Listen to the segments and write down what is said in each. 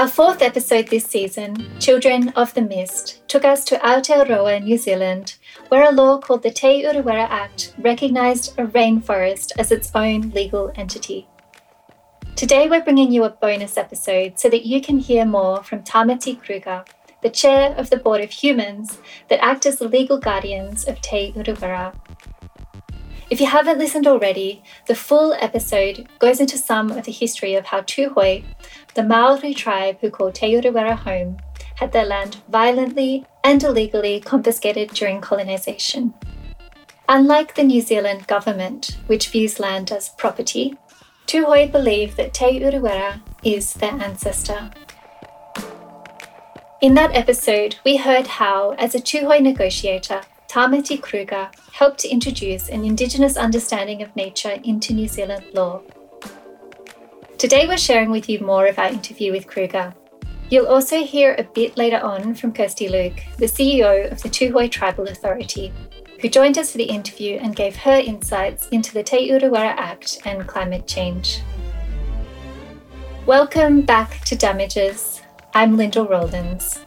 Our fourth episode this season, Children of the Mist, took us to Aotearoa, New Zealand, where a law called the Te Urewera Act recognised a rainforest as its own legal entity. Today we're bringing you a bonus episode so that you can hear more from Tamati Kruger, the chair of the Board of Humans that act as the legal guardians of Te Urewera. If you haven't listened already, the full episode goes into some of the history of how Tūhoe, the Maori tribe who called Te Urewera home, had their land violently and illegally confiscated during colonisation. Unlike the New Zealand government, which views land as property, Tūhoe believe that Te Urewera is their ancestor. In that episode, we heard how, as a Tūhoe negotiator, Tamati Kruger helped to introduce an Indigenous understanding of nature into New Zealand law. Today, we're sharing with you more of our interview with Kruger. You'll also hear a bit later on from Kirsti Luke, the CEO of the Tūhoe Tribal Authority, who joined us for the interview and gave her insights into the Te Urewera Act and climate change. Welcome back to Damages. I'm Lyndal Rowlands.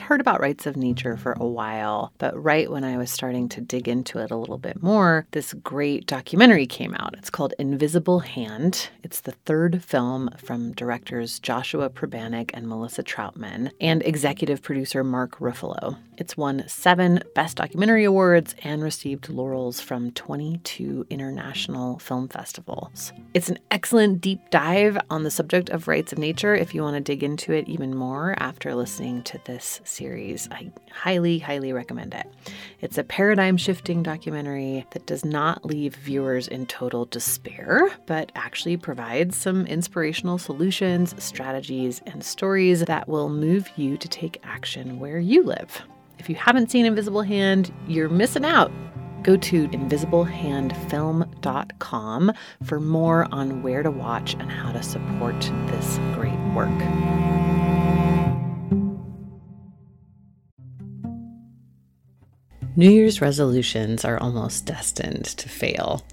Heard about rights of nature for a while, but right when I was starting to dig into it a little bit more, this great documentary came out. It's called Invisible Hand. It's the third film from directors Joshua Pribanic and Melissa Troutman and executive producer Mark Ruffalo. It's won seven Best Documentary Awards and received laurels from 22 international film festivals. It's an excellent deep dive on the subject of rights of nature if you want to dig into it even more after listening to this series. I highly, highly recommend it. It's a paradigm shifting documentary that does not leave viewers in total despair, but actually provides some inspirational solutions, strategies, and stories that will move you to take action where you live. If you haven't seen Invisible Hand, you're missing out. Go to invisiblehandfilm.com for more on where to watch and how to support this great work. New Year's resolutions are almost destined to fail.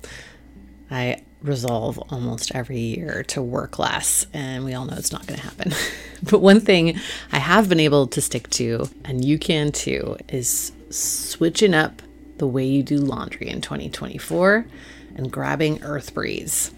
I resolve almost every year to work less, and we all know it's not going to happen. but one thing I have been able to stick to, and you can too, is switching up the way you do laundry in 2024 and grabbing EarthBreeze.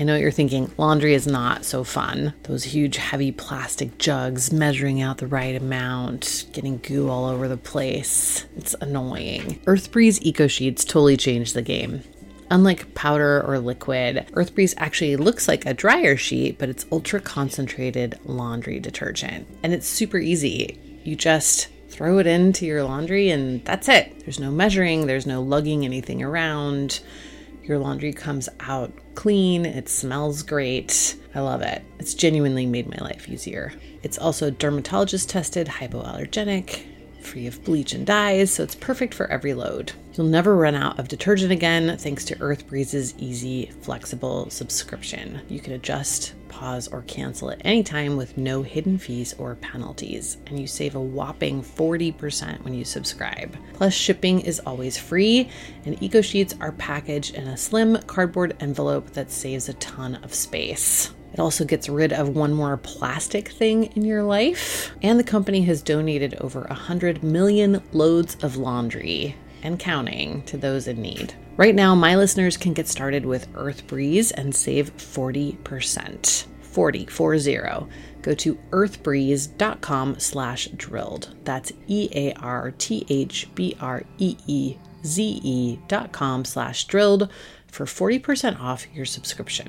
I know what you're thinking laundry is not so fun. Those huge, heavy plastic jugs, measuring out the right amount, getting goo all over the place. It's annoying. EarthBreeze Eco Sheets totally changed the game. Unlike powder or liquid, EarthBreeze actually looks like a dryer sheet, but it's ultra concentrated laundry detergent. And it's super easy. You just throw it into your laundry and that's it. There's no measuring, there's no lugging anything around. Your laundry comes out clean, it smells great. I love it. It's genuinely made my life easier. It's also dermatologist tested, hypoallergenic, free of bleach and dyes, so it's perfect for every load. You'll never run out of detergent again thanks to Earth Breeze's easy, flexible subscription. You can adjust, pause, or cancel at any time with no hidden fees or penalties, and you save a whopping 40% when you subscribe. Plus, shipping is always free, and Eco Sheets are packaged in a slim cardboard envelope that saves a ton of space. It also gets rid of one more plastic thing in your life. And the company has donated over 100 million loads of laundry and counting to those in need. Right now, my listeners can get started with Earth Breeze and save 40%. 40, 40. Go to earthbreeze.com slash drilled. That's E-A-R-T-H-B-R-E-E-Z-E dot com slash drilled for 40% off your subscription.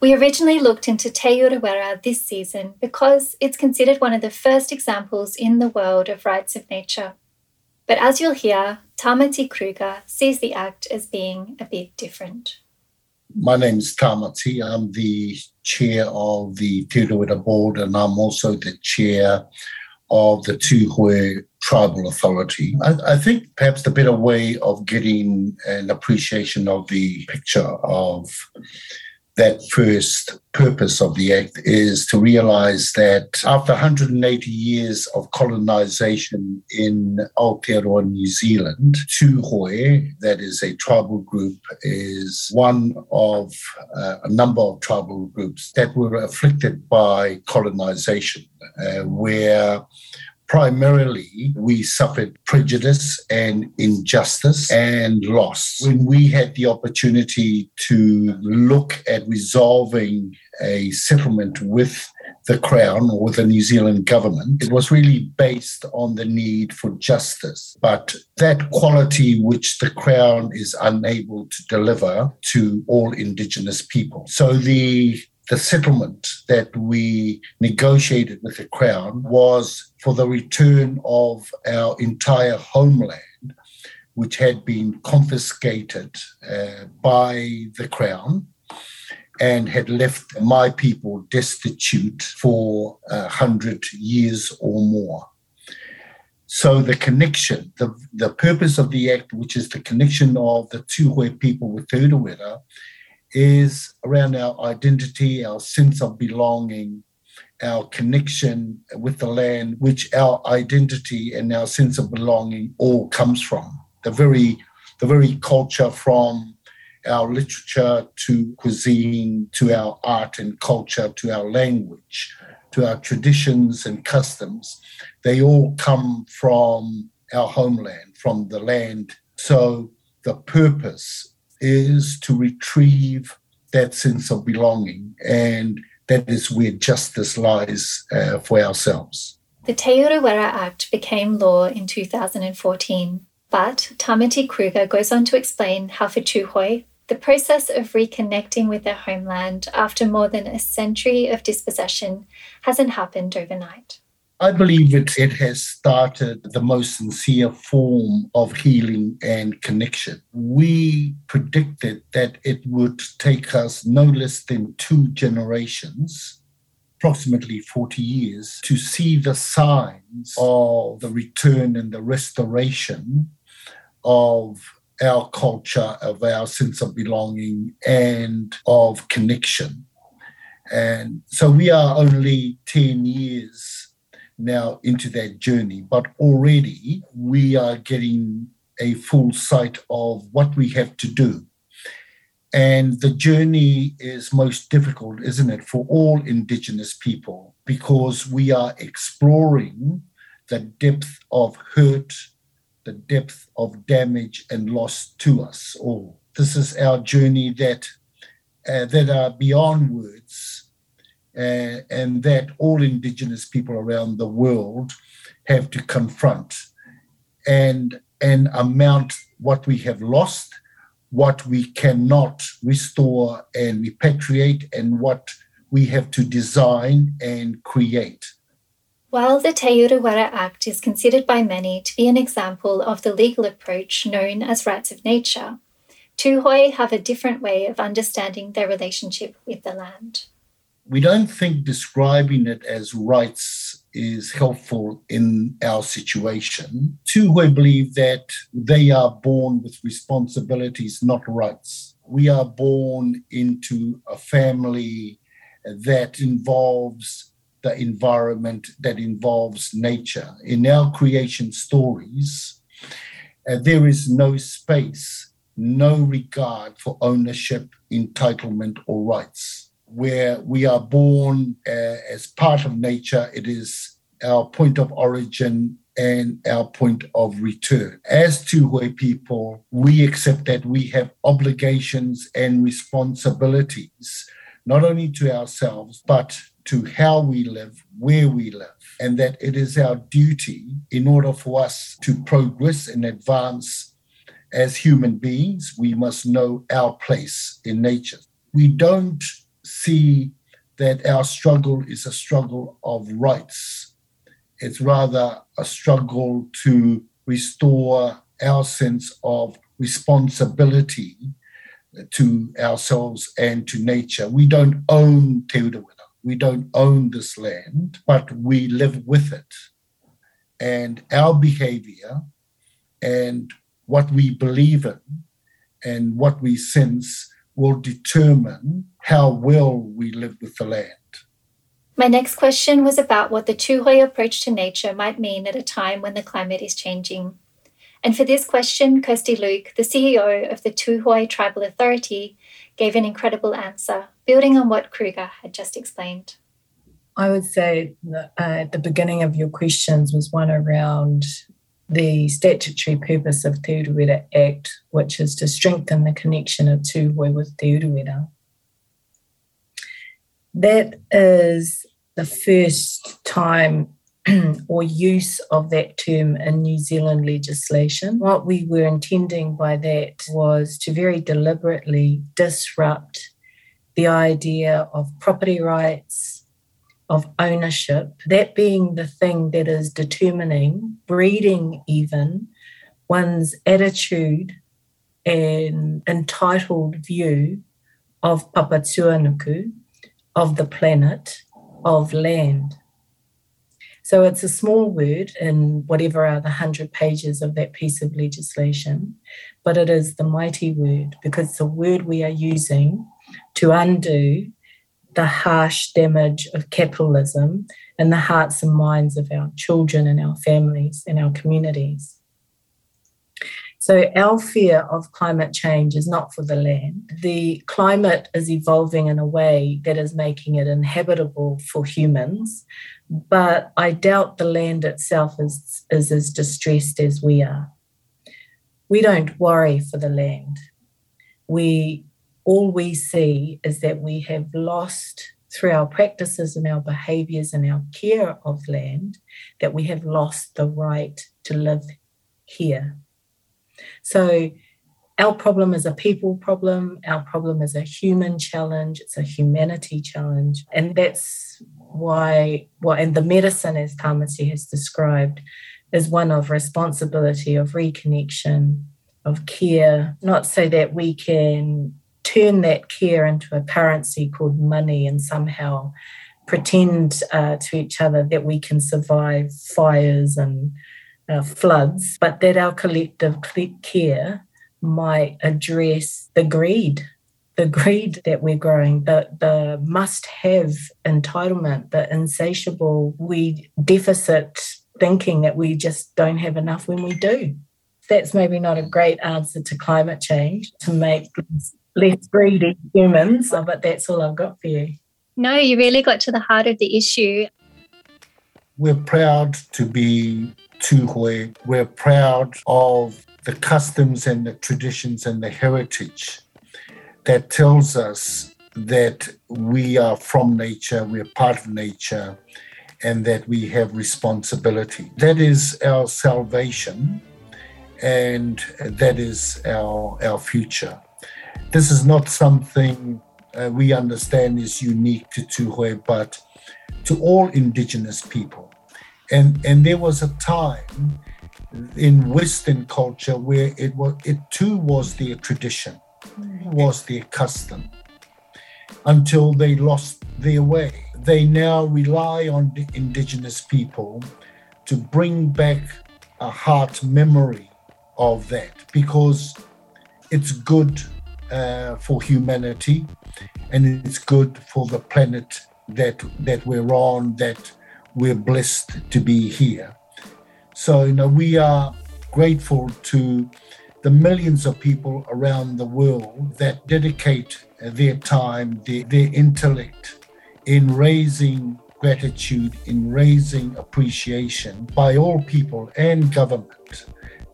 We originally looked into Te Urewera this season because it's considered one of the first examples in the world of rights of nature. But as you'll hear, Tamati Kruger sees the act as being a bit different. My name is Tamati. I'm the chair of the Te Urewera board and I'm also the chair of the Tūhoe Tribal Authority. I, I, think perhaps the better way of getting an appreciation of the picture of that first purpose of the Act is to realize that after 180 years of colonization in Aotearoa, New Zealand, Tūhoe, that is a tribal group, is one of uh, a number of tribal groups that were afflicted by colonization, uh, where primarily we suffered prejudice and injustice and loss. When we had the opportunity to look at resolving a settlement with the Crown or the New Zealand government, it was really based on the need for justice. But that quality which the Crown is unable to deliver to all Indigenous people. So the the settlement that we negotiated with the Crown was for the return of our entire homeland, which had been confiscated uh, by the Crown and had left my people destitute for a hundred years or more. So the connection, the, the purpose of the act, which is the connection of the Tūhoe people with Te Urewera, is around our identity, our sense of belonging, our connection with the land, which our identity and our sense of belonging all comes from. The very, the very culture from our literature to cuisine to our art and culture to our language to our traditions and customs, they all come from our homeland, from the land. So the purpose is to retrieve that sense of belonging. And that is where justice lies uh, for ourselves. The Te Urewera Act became law in 2014, but Tamati Kruger goes on to explain how for Tūhoe, the process of reconnecting with their homeland after more than a century of dispossession hasn't happened overnight. I believe it, it has started the most sincere form of healing and connection. We predicted that it would take us no less than two generations approximately 40 years to see the signs of the return and the restoration of our culture, of our sense of belonging, and of connection. And so we are only 10 years now into that journey, but already we are getting a full sight of what we have to do. And the journey is most difficult, isn't it, for all Indigenous people, because we are exploring the depth of hurt, the depth of damage and loss to us all. This is our journey that uh, that are beyond words, uh, and that all Indigenous people around the world have to confront and and amount what we have lost, what we cannot restore and repatriate, and what we have to design and create. While the Te Urewera Act is considered by many to be an example of the legal approach known as rights of nature, Tūhoe have a different way of understanding their relationship with the land. We don't think describing it as rights is helpful in our situation. Tūhoe believe that they are born with responsibilities, not rights. We are born into a family that involves the environment that involves nature. In our creation stories, uh, there is no space, no regard for ownership, entitlement, or rights. Where we are born uh, as part of nature, it is our point of origin and our point of return. As Tūhoe people, we accept that we have obligations and responsibilities, not only to ourselves, but to how we live, where we live, and that it is our duty in order for us to progress and advance as human beings, we must know our place in nature. We don't see that our struggle is a struggle of rights. It's rather a struggle to restore our sense of responsibility to ourselves and to nature. We don't own Te Urewera we don't own this land, but we live with it. And our behavior and what we believe in and what we sense will determine how well we live with the land. My next question was about what the Tūhoe approach to nature might mean at a time when the climate is changing. And for this question, Kirsti Luke, the CEO of the Tūhoe Tribal Authority, gave an incredible answer, building on what Kruger had just explained. I would say that, uh, the beginning of your questions was one around the statutory purpose of Te Urewera Act, which is to strengthen the connection of Tūhoe with Te Urewera. That is the first time or use of that term in New Zealand legislation. What we were intending by that was to very deliberately disrupt the idea of property rights, of ownership, that being the thing that is determining, breeding even, one's attitude and entitled view of Papatūānuku, of the planet, of land. So it's a small word in whatever are the 100 pages of that piece of legislation, but it is the mighty word because it's a word we are using to undo the harsh damage of capitalism in the hearts and minds of our children and our families and our communities. So, our fear of climate change is not for the land. The climate is evolving in a way that is making it inhabitable for humans, but I doubt the land itself is, is as distressed as we are. We don't worry for the land. We all we see is that we have lost through our practices and our behaviors and our care of land, that we have lost the right to live here so our problem is a people problem. Our problem is a human challenge. It's a humanity challenge. And that's why, well, and the medicine, as Tamati has described, is one of responsibility, of reconnection, of care, not so that we can turn that care into a currency called money and somehow pretend uh, to each other that we can survive fires and uh, floods, but that our collective care might address the greed, the greed that we're growing, the, the must have entitlement, the insatiable we deficit thinking that we just don't have enough when we do. That's maybe not a great answer to climate change to make less greedy humans, but that's all I've got for you. No, you really got to the heart of the issue. We're proud to be Tūhoe. We're proud of the customs and the traditions and the heritage that tells us that we are from nature, we're part of nature, and that we have responsibility. That is our salvation and that is our, our future. This is not something uh, we understand is unique to Tūhoe, but to all Indigenous people. And, and there was a time in Western culture where it was it too was their tradition, was their custom, until they lost their way. They now rely on the Indigenous people to bring back a heart memory of that because it's good uh, for humanity and it's good for the planet that that we're on that we're blessed to be here. So you know we are grateful to the millions of people around the world that dedicate their time their, their intellect in raising gratitude in raising appreciation by all people and government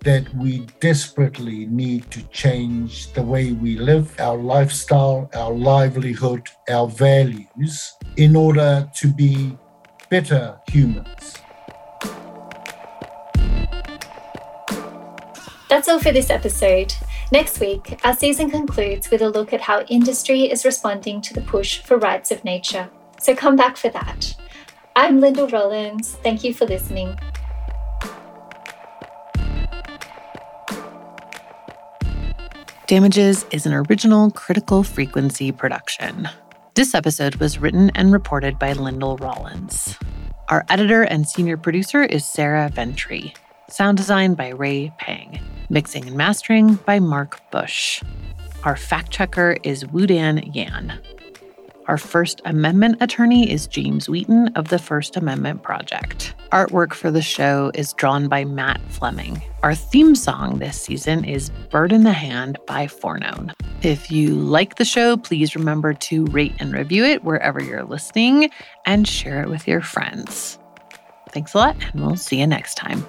that we desperately need to change the way we live, our lifestyle, our livelihood, our values, in order to be better humans. That's all for this episode. Next week, our season concludes with a look at how industry is responding to the push for rights of nature. So come back for that. I'm Lyndal Rowlands. Thank you for listening. Damages is an original critical frequency production. This episode was written and reported by Lyndal Rowlands. Our editor and senior producer is Sarah Ventre. Sound design by Ray Pang. Mixing and mastering by Mark Bush. Our fact checker is Wudan Yan. Our First Amendment attorney is James Wheaton of the First Amendment Project. Artwork for the show is drawn by Matt Fleming. Our theme song this season is Bird in the Hand by Forknown. If you like the show, please remember to rate and review it wherever you're listening and share it with your friends. Thanks a lot, and we'll see you next time.